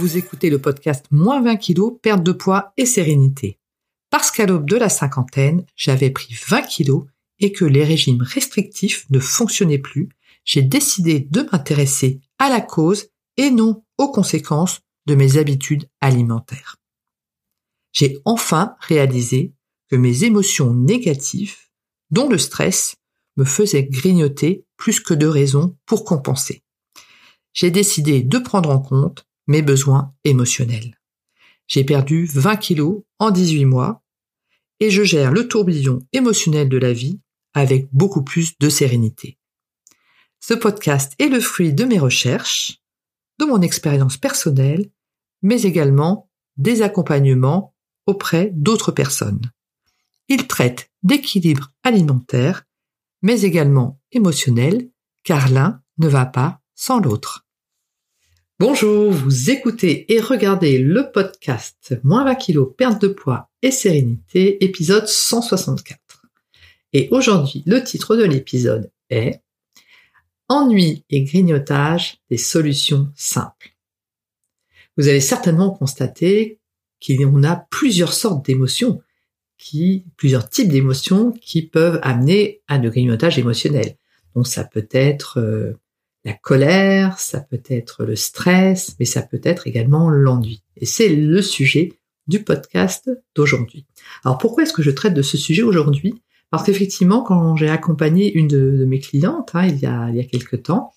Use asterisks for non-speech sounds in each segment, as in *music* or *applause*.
Vous écoutez le podcast Moins 20 kilos, perte de poids et sérénité. Parce qu'à l'aube de la cinquantaine, j'avais pris 20 kilos et que les régimes restrictifs ne fonctionnaient plus, j'ai décidé de m'intéresser à la cause et non aux conséquences de mes habitudes alimentaires. J'ai enfin réalisé que mes émotions négatives, dont le stress, me faisaient grignoter plus que de raisons pour compenser. J'ai décidé de prendre en compte mes besoins émotionnels. J'ai perdu 20 kilos en 18 mois et je gère le tourbillon émotionnel de la vie avec beaucoup plus de sérénité. Ce podcast est le fruit de mes recherches, de mon expérience personnelle, mais également des accompagnements auprès d'autres personnes. Il traite d'équilibre alimentaire, mais également émotionnel, car l'un ne va pas sans l'autre. Bonjour, vous écoutez et regardez le podcast Moins 20 kilos, perte de poids et sérénité, épisode 164. Et aujourd'hui, le titre de l'épisode est Ennui et grignotage des solutions simples. Vous avez certainement constaté qu'il y a plusieurs sortes d'émotions, qui, plusieurs types d'émotions qui peuvent amener à de grignotage émotionnel. Donc ça peut être euh, la colère, ça peut être le stress, mais ça peut être également l'ennui. Et c'est le sujet du podcast d'aujourd'hui. Alors pourquoi est-ce que je traite de ce sujet aujourd'hui? Parce qu'effectivement, quand j'ai accompagné une de, mes clientes hein, il, y a, il y a quelque temps,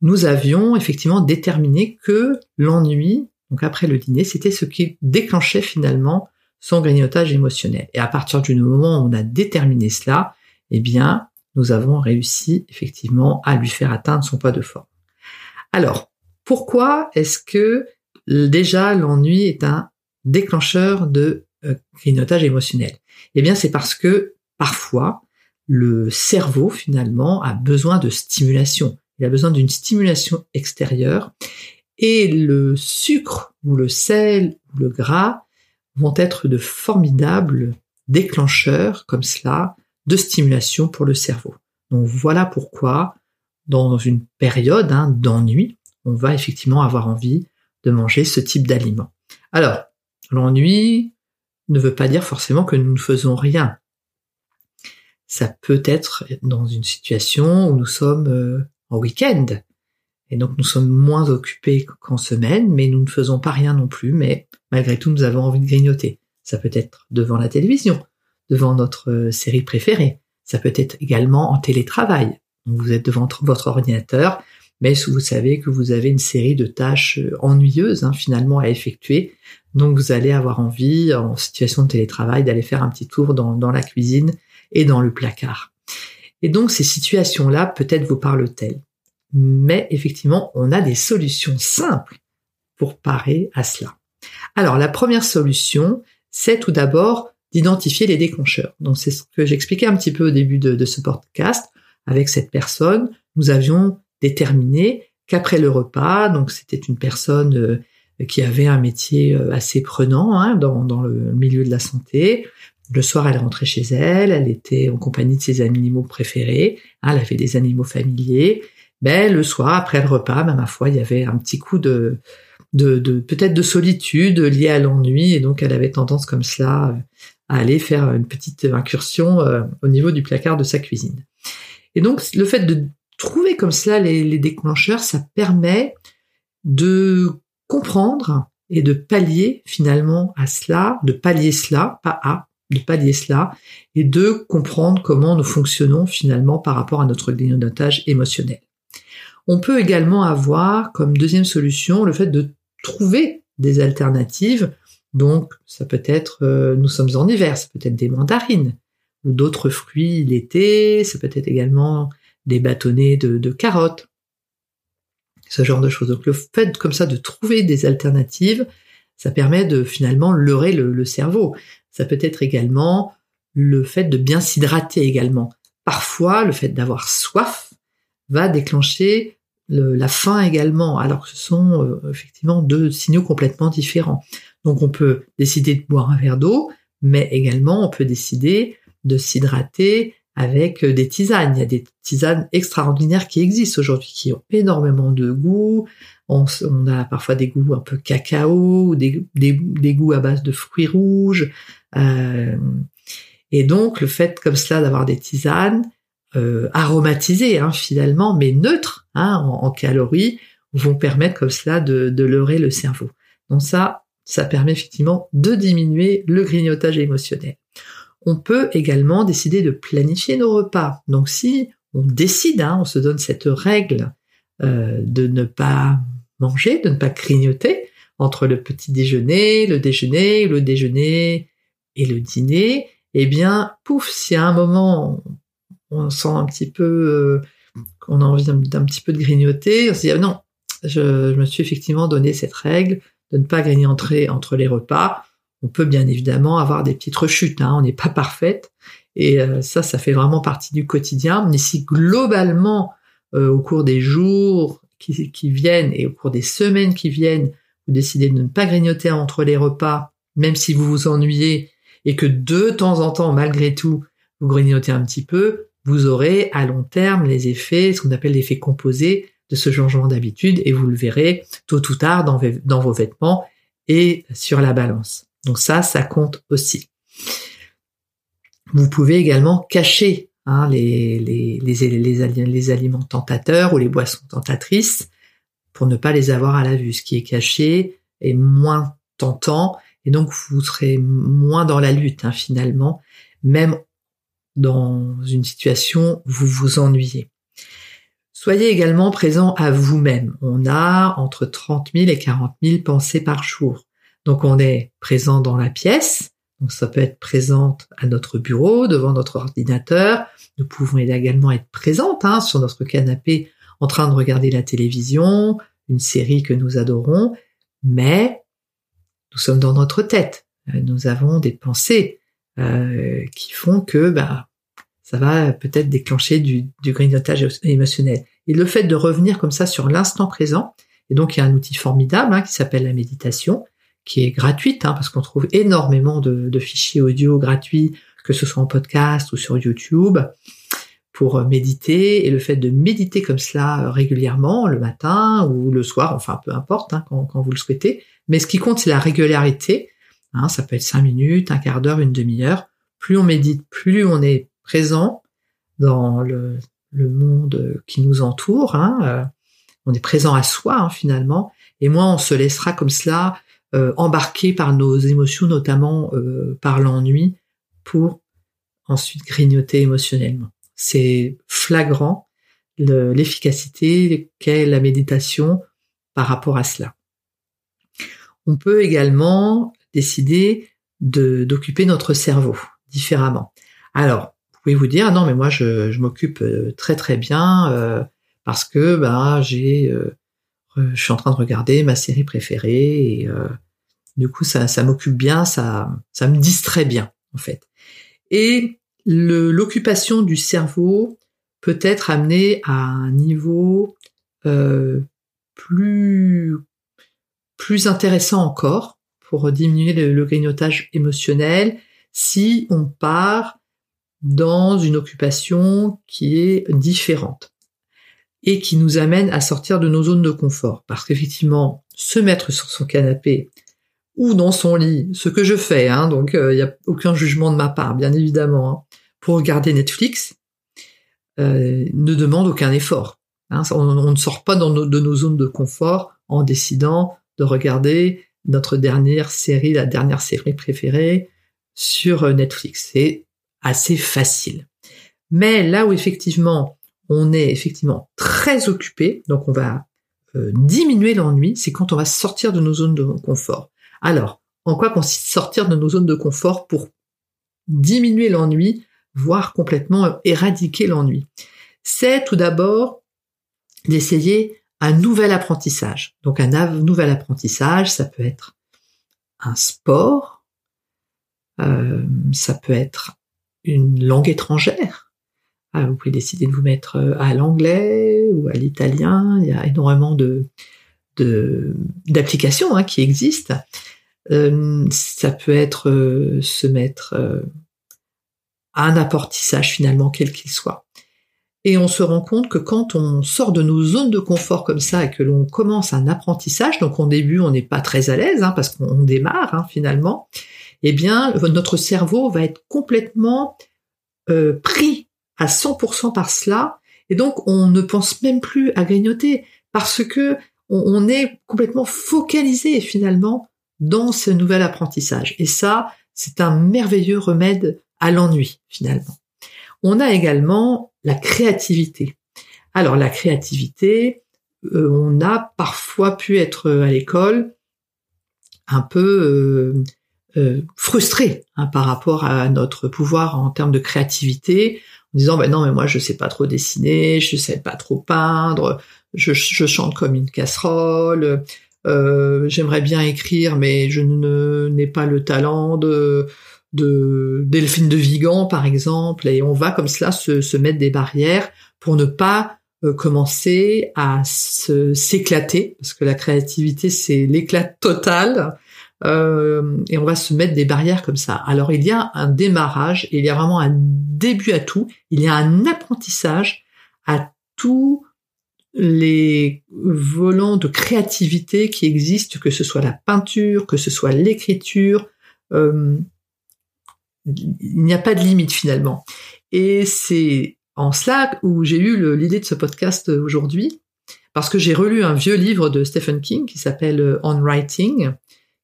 nous avions effectivement déterminé que l'ennui, donc après le dîner, c'était ce qui déclenchait finalement son grignotage émotionnel. Et à partir du moment où on a déterminé cela, eh bien, nous avons réussi effectivement à lui faire atteindre son poids de forme. Alors, pourquoi est-ce que déjà l'ennui est un déclencheur de euh, émotionnel? Eh bien, c'est parce que parfois, le cerveau, finalement, a besoin de stimulation. Il a besoin d'une stimulation extérieure. Et le sucre ou le sel ou le gras vont être de formidables déclencheurs, comme cela, de stimulation pour le cerveau. Donc voilà pourquoi, dans une période hein, d'ennui, on va effectivement avoir envie de manger ce type d'aliment. Alors, l'ennui ne veut pas dire forcément que nous ne faisons rien ça peut être dans une situation où nous sommes euh, en week-end. Et donc nous sommes moins occupés qu'en semaine, mais nous ne faisons pas rien non plus, mais malgré tout nous avons envie de grignoter. Ça peut être devant la télévision, devant notre euh, série préférée. Ça peut être également en télétravail. vous êtes devant votre ordinateur, mais vous savez que vous avez une série de tâches euh, ennuyeuses hein, finalement à effectuer. Donc vous allez avoir envie, en situation de télétravail, d'aller faire un petit tour dans, dans la cuisine et dans le placard. Et donc ces situations-là peut-être vous parlent-elles. Mais effectivement, on a des solutions simples pour parer à cela. Alors la première solution, c'est tout d'abord d'identifier les déclencheurs. Donc c'est ce que j'expliquais un petit peu au début de, ce podcast. Avec cette personne, nous avions déterminé qu'après le repas, donc c'était une personne euh, qui avait un métier euh, assez prenant hein, dans, le milieu de la santé, le soir, elle rentrait chez elle, elle était en compagnie de ses animaux préférés, hein, elle avait des animaux familiers. Ben, le soir, après le repas, ben, ma foi, il y avait un petit coup de, de, de peut-être de solitude liée à l'ennui, et donc elle avait tendance comme cela euh, aller faire une petite incursion euh, au niveau du placard de sa cuisine. Et donc, le fait de trouver comme cela les, les déclencheurs, ça permet de comprendre et de pallier finalement à cela, de pallier cela, pas à, de pallier cela et de comprendre comment nous fonctionnons finalement par rapport à notre grignotage émotionnel. On peut également avoir comme deuxième solution le fait de trouver des alternatives. Donc ça peut être, euh, nous sommes en hiver, ça peut être des mandarines ou d'autres fruits l'été, ça peut être également des bâtonnets de, carottes, ce genre de choses. Donc le fait comme ça de trouver des alternatives, ça permet de finalement leurrer le cerveau. Ça peut être également le fait de bien s'hydrater également. Parfois, le fait d'avoir soif va déclencher la faim également, alors que ce sont euh, effectivement deux signaux complètement différents. Donc on peut décider de boire un verre d'eau, mais également on peut décider de s'hydrater avec des tisanes. Il y a des tisanes extraordinaires qui existent aujourd'hui, qui ont énormément de goût. On, a parfois des goûts un peu cacao, des, des, goûts à base de fruits rouges. Euh, et donc, le fait comme cela d'avoir des tisanes euh, aromatisées, hein, finalement, mais neutres hein, en, calories, vont permettre comme cela de, de leurrer le cerveau. Donc ça, ça permet effectivement de diminuer le grignotage émotionnel. On peut également décider de planifier nos repas. Donc si on décide, hein, on se donne cette règle euh, de ne pas manger, de ne pas grignoter entre le petit déjeuner, le déjeuner, le déjeuner et le dîner, eh bien, pouf, si à un moment on sent un petit peu euh, qu'on a envie d'un petit peu de grignoter, on se dit ah non, je, je, me suis effectivement donné cette règle de ne pas grignoter entre les repas. On peut bien évidemment avoir des petites rechutes, hein, on n'est pas parfaite, et euh, ça, ça fait vraiment partie du quotidien. Mais si globalement, euh, au cours des jours qui, qui, viennent et au cours des semaines qui viennent, vous décidez de ne pas grignoter entre les repas, même si vous vous ennuyez, et que de temps en temps, malgré tout, vous grignotez un petit peu, vous aurez à long terme les effets, ce qu'on appelle l'effet composé ce changement d'habitude, et vous le verrez tôt ou tard dans, vos vêtements et sur la balance. Donc ça, ça compte aussi. Vous pouvez également cacher hein, les, aliments tentateurs ou les boissons tentatrices pour ne pas les avoir à la vue. Ce qui est caché est moins tentant et donc vous serez moins dans la lutte hein, finalement, même dans une situation où vous vous ennuyez. Soyez également présent à vous-même. On a entre 30 000 et 40 000 pensées par jour. Donc on est présent dans la pièce, donc ça peut être présente à notre bureau, devant notre ordinateur. Nous pouvons également être présente hein, sur notre canapé en train de regarder la télévision, une série que nous adorons, mais nous sommes dans notre tête. Euh, nous avons des pensées euh, qui font que bah, ça va peut-être déclencher du, du grignotage émotionnel. Et le fait de revenir comme ça sur l'instant présent, et donc il y a un outil formidable hein, qui s'appelle la méditation, qui est gratuite, hein, parce qu'on trouve énormément de, fichiers audio gratuits, que ce soit en podcast ou sur YouTube, pour euh, méditer. Et le fait de méditer comme cela euh, régulièrement, le matin ou le soir, enfin peu importe, hein, quand, vous le souhaitez. Mais ce qui compte, c'est la régularité. Ça peut être cinq minutes, un quart d'heure, une demi-heure. Plus on médite, plus on est présent dans le, monde qui nous entoure. Euh, on est présent à soi finalement. Et moins on se laissera comme cela euh, embarqués par nos émotions, notamment euh, par l'ennui, pour ensuite grignoter émotionnellement. C'est flagrant l'efficacité qu'est la méditation par rapport à cela. On peut également décider de d'occuper notre cerveau différemment. Alors, pouvez vous dire, ah non, mais moi je, je m'occupe euh, très très bien euh, parce que bah, j'ai, euh, je suis en train de regarder ma série préférée et du coup, ça, ça m'occupe bien, ça, ça me distrait bien, en fait. Et l'occupation du cerveau peut être amenée à un niveau plus, plus intéressant encore pour diminuer le, grignotage émotionnel si on part dans une occupation qui est différente et qui nous amène à sortir de nos zones de confort. Parce qu'effectivement, se mettre sur son canapé ou dans son lit, ce que je fais, hein, donc il euh, n'y a aucun jugement de ma part, bien évidemment, hein, pour regarder Netflix, euh, ne demande aucun effort. Hein, on, ne sort pas dans de nos zones de confort en décidant de regarder notre dernière série, la dernière série préférée sur euh, Netflix. Assez facile. Mais là où effectivement on est effectivement très occupé, donc on va diminuer l'ennui, c'est quand on va sortir de nos zones de confort. Alors, en quoi consiste sortir de nos zones de confort pour diminuer l'ennui, voire complètement éradiquer l'ennui? C'est tout d'abord d'essayer un nouvel apprentissage. Donc un nouvel apprentissage, ça peut être un sport, euh, ça peut être une langue étrangère. Ah, vous pouvez décider de vous mettre euh, à l'anglais ou à l'italien. Il y a énormément de d'applications hein, qui existent. Euh, ça peut être euh, se mettre à un apprentissage finalement, quel qu'il soit. Et on se rend compte que quand on sort de nos zones de confort comme ça et que l'on commence un apprentissage, donc au début on n'est pas très à l'aise hein, parce qu'on démarre hein, finalement, eh bien notre cerveau va être complètement euh, pris à 100% par cela et donc on ne pense même plus à grignoter parce que on est complètement focalisé finalement dans ce nouvel apprentissage. Et ça, c'est un merveilleux remède à l'ennui finalement. On a également la créativité. Alors la créativité, euh, on a parfois pu être à l'école un peu euh, euh, frustré hein, par rapport à notre pouvoir en termes de créativité, en disant ben non mais moi je sais pas trop dessiner, je sais pas trop peindre, je, je chante comme une casserole, euh, j'aimerais bien écrire, mais je n'ai pas le talent de, de Delphine de Vigan, par exemple, et on va comme cela se, se mettre des barrières pour ne pas euh, commencer à s'éclater, parce que la créativité, c'est l'éclat total, euh, et on va se mettre des barrières comme ça. Alors il y a un démarrage, il y a vraiment un début à tout, il y a un apprentissage à tout les volants de créativité qui existent, que ce soit la peinture, que ce soit l'écriture. Euh, il n'y a pas de limite finalement. Et c'est en cela où j'ai eu l'idée de ce podcast aujourd'hui, parce que j'ai relu un vieux livre de Stephen King qui s'appelle On Writing,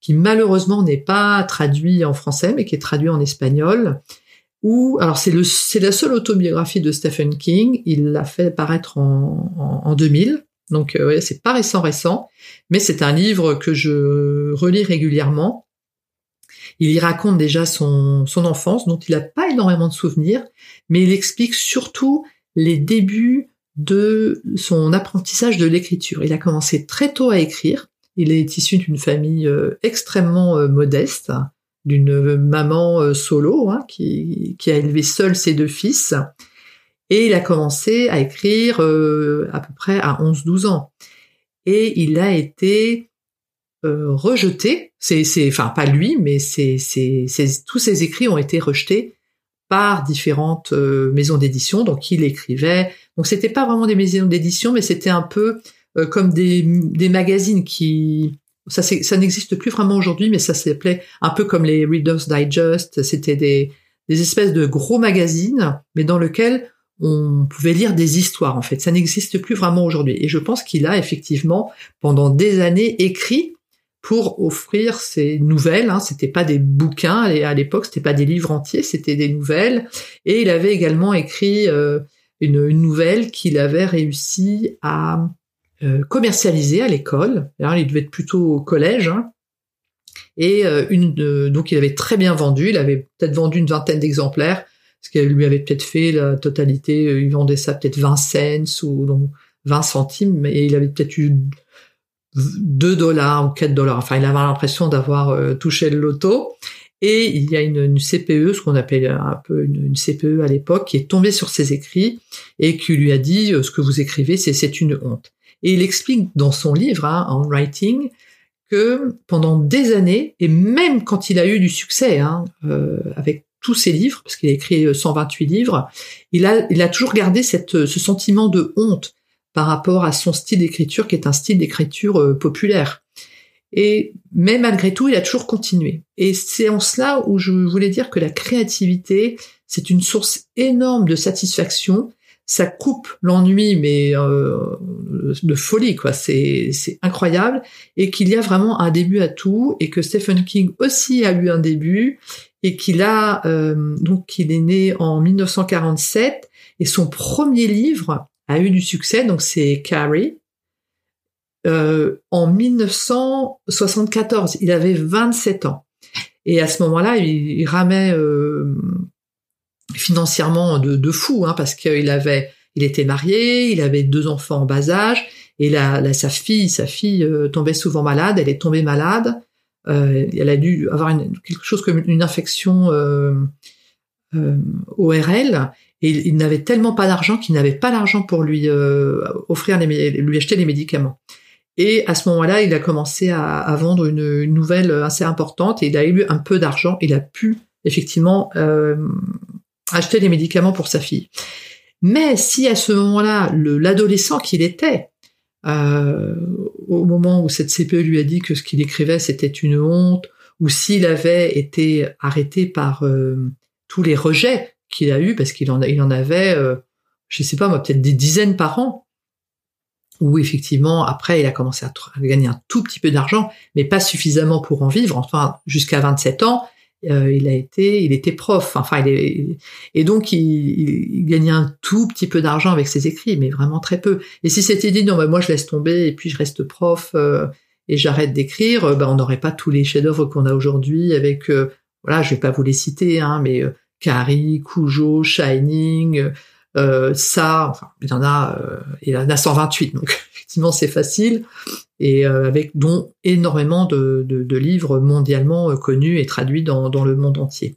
qui malheureusement n'est pas traduit en français, mais qui est traduit en espagnol, ou alors c'est le la seule autobiographie de Stephen King. Il l'a fait paraître en, en, 2000, donc euh, ouais, c'est pas récent récent, mais c'est un livre que je relis régulièrement. Il y raconte déjà son son enfance, dont il n'a pas énormément de souvenirs, mais il explique surtout les débuts de son apprentissage de l'écriture. Il a commencé très tôt à écrire. Il est issu d'une famille euh, extrêmement euh, modeste d'une maman euh, solo hein, qui, a élevé seule ses deux fils. Et il a commencé à écrire à peu près à 11-12 ans. Et il a été rejeté. C'est, enfin pas lui, mais c'est, tous ses écrits ont été rejetés par différentes maisons d'édition. Donc il écrivait. Donc c'était pas vraiment des maisons d'édition, mais c'était un peu comme des, des magazines qui ça, ça n'existe plus vraiment aujourd'hui, mais ça s'appelait un peu comme les Reader's Digest. C'était des, des espèces de gros magazines, mais dans lesquels on pouvait lire des histoires. En fait, ça n'existe plus vraiment aujourd'hui. Et je pense qu'il a effectivement, pendant des années, écrit pour offrir ces nouvelles. Hein. C'était pas des bouquins à l'époque, c'était pas des livres entiers, c'était des nouvelles. Et il avait également écrit euh, une, une, nouvelle qu'il avait réussi à euh, commercialisé à l'école. il devait être plutôt au collège. Hein. Et euh, une, donc il avait très bien vendu. Il avait peut-être vendu une vingtaine d'exemplaires, ce qui lui avait peut-être fait la totalité. Euh, il vendait ça peut-être 20 cents ou donc 20 centimes, et il avait peut-être eu 2 dollars ou 4 dollars. Enfin, il avait l'impression d'avoir touché le loto. Et il y a une, CPE, ce qu'on appelle un peu une, une, CPE à l'époque, qui est tombée sur ses écrits et qui lui a dit ce que vous écrivez, c'est une honte. Et il explique dans son livre, hein, en writing, que pendant des années, et même quand il a eu du succès hein, euh, avec tous ses livres, parce qu'il a écrit 128 euh, livres, il a, il a toujours gardé cette, ce sentiment de honte par rapport à son style d'écriture, qui est un style d'écriture euh, populaire. Et mais malgré tout, il a toujours continué. Et c'est en cela où je voulais dire que la créativité, c'est une source énorme de satisfaction ça coupe l'ennui, mais euh, de folie, quoi. C'est incroyable et qu'il y a vraiment un début à tout et que Stephen King aussi a eu un début et qu'il a euh, donc il est né en 1947 et son premier livre a eu du succès, donc c'est Carrie. Euh, en 1974, il avait 27 ans. Et à ce moment-là, il, il ramait euh, financièrement de, de fou, hein, parce qu'il avait, il était marié, il avait deux enfants en bas âge, et là, sa fille, sa fille euh, tombait souvent malade, elle est tombée malade, euh, elle a dû avoir une, quelque chose comme une infection euh, euh ORL, et il, n'avait tellement pas d'argent qu'il n'avait pas l'argent pour lui offrir les, lui acheter les médicaments. Et à ce moment-là, il a commencé à, à vendre une, une, nouvelle assez importante et il a eu un peu d'argent. Il a pu effectivement acheter des médicaments pour sa fille. Mais si à ce moment-là, l'adolescent qu'il était, euh, au moment où cette CPE lui a dit que ce qu'il écrivait c'était une honte, ou s'il avait été arrêté par euh, tous les rejets qu'il a eu, parce qu'il en, il en avait, euh, je sais pas moi, peut-être des dizaines par an, où effectivement après il a commencé à, gagner un tout petit peu d'argent, mais pas suffisamment pour en vivre. Enfin, jusqu'à 27 ans, euh, il a été, il était prof. Enfin, il est, et donc il, il, gagnait un tout petit peu d'argent avec ses écrits, mais vraiment très peu. Et si c'était dit non, bah, moi je laisse tomber et puis je reste prof euh, et j'arrête d'écrire, euh, bah, on n'aurait pas tous les chefs-d'œuvre qu'on a aujourd'hui avec, voilà, je vais pas vous les citer, hein, mais Carrie, Cujo, Shining, euh, ça, enfin, il y en a, euh, il y en a 128, donc *laughs* effectivement c'est facile, et euh, avec dont énormément de, de, livres mondialement connus et traduits dans, dans le monde entier.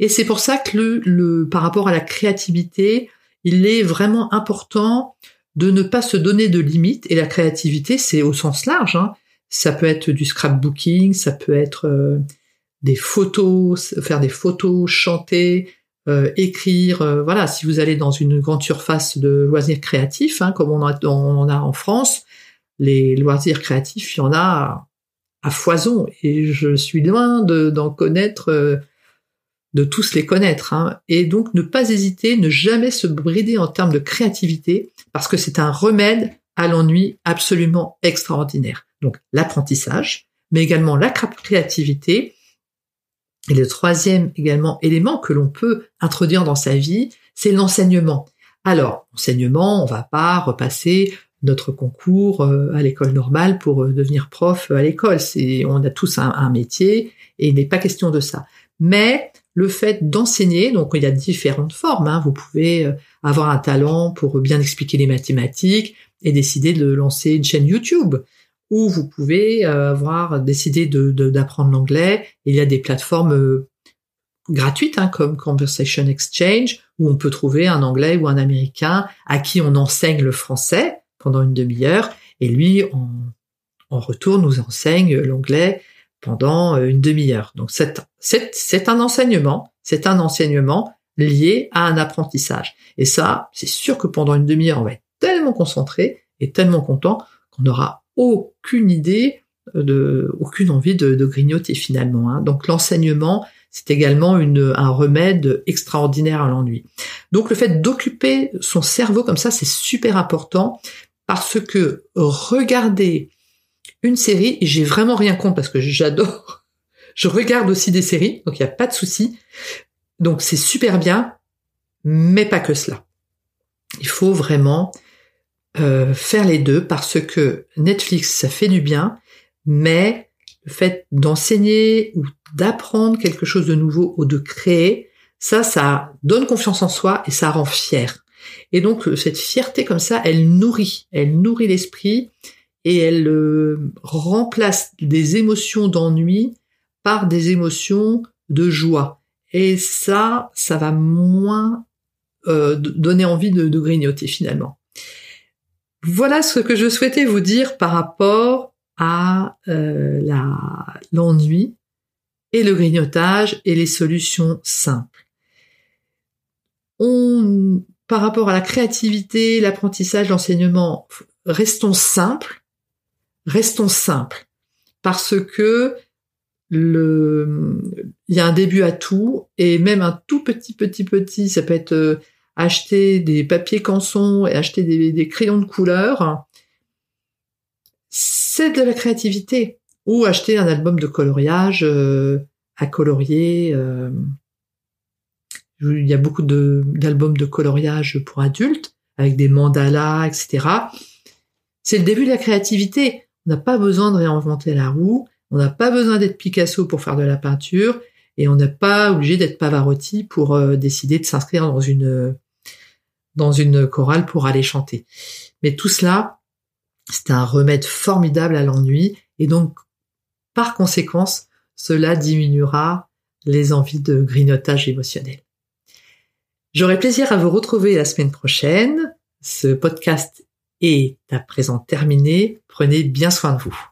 Et c'est pour ça que le, le, par rapport à la créativité, il est vraiment important de ne pas se donner de limites, et la créativité c'est au sens large, hein. ça peut être du scrapbooking, ça peut être des photos, faire des photos, chanter, euh, écrire, euh, voilà, si vous allez dans une grande surface de loisirs créatifs, hein, comme on, a, on a en France, les loisirs créatifs, il y en a à foison, et je suis loin d'en connaître, euh, de tous les connaître. Hein. Et donc ne pas hésiter, ne jamais se brider en termes de créativité, parce que c'est un remède à l'ennui absolument extraordinaire. Donc l'apprentissage, mais également la créativité, et le troisième également élément que l'on peut introduire dans sa vie, c'est l'enseignement. Alors, enseignement, on va pas repasser notre concours euh, à l'école normale pour euh, devenir prof à l'école. On a tous un, métier et il n'est pas question de ça. Mais le fait d'enseigner, donc il y a différentes formes. Hein. Vous pouvez euh, avoir un talent pour bien expliquer les mathématiques et décider de lancer une chaîne YouTube ou vous pouvez euh, avoir décidé d'apprendre de, l'anglais. Il y a des plateformes euh, gratuites hein, comme Conversation Exchange où on peut trouver un anglais ou un américain à qui on enseigne le français pendant une demi-heure et lui en, en retour nous enseigne l'anglais pendant euh, une demi-heure. Donc c'est un enseignement, c'est un enseignement lié à un apprentissage. Et ça, c'est sûr que pendant une demi-heure, on va être tellement concentré et tellement content qu'on aura aucune idée, de, aucune envie de, grignoter finalement. Hein. Donc l'enseignement, c'est également une, un remède extraordinaire à l'ennui. Donc le fait d'occuper son cerveau comme ça, c'est super important parce que regarder une série, et j'ai vraiment rien contre parce que j'adore, *laughs* je regarde aussi des séries, donc il n'y a pas de souci. Donc c'est super bien, mais pas que cela. Il faut vraiment euh, faire les deux parce que Netflix, ça fait du bien, mais le fait d'enseigner ou d'apprendre quelque chose de nouveau ou de créer, ça, ça donne confiance en soi et ça rend fier. Et donc cette fierté comme ça, elle nourrit, elle nourrit l'esprit et elle euh, remplace des émotions d'ennui par des émotions de joie. Et ça, ça va moins euh, donner envie de grignoter finalement. Voilà ce que je souhaitais vous dire par rapport à euh, l'ennui et le grignotage et les solutions simples. Par rapport à la créativité, l'apprentissage, l'enseignement, restons simples, restons simples, parce que il y a un début à tout, et même un tout petit, petit, petit, ça peut être euh, acheter des papiers canson et acheter des, crayons de couleur, c'est de la créativité. Ou acheter un album de coloriage euh, à colorier. Euh, il y a beaucoup d'albums de, coloriage pour adultes, avec des mandalas, etc. C'est le début de la créativité. On n'a pas besoin de réinventer la roue, on n'a pas besoin d'être Picasso pour faire de la peinture, et on n'est pas obligé d'être Pavarotti pour euh, décider de s'inscrire dans une dans une chorale pour aller chanter. Mais tout cela, c'est un remède formidable à l'ennui et donc par conséquence, cela diminuera les envies de grignotage émotionnel. J'aurai plaisir à vous retrouver la semaine prochaine. Ce podcast est à présent terminé. Prenez bien soin de vous.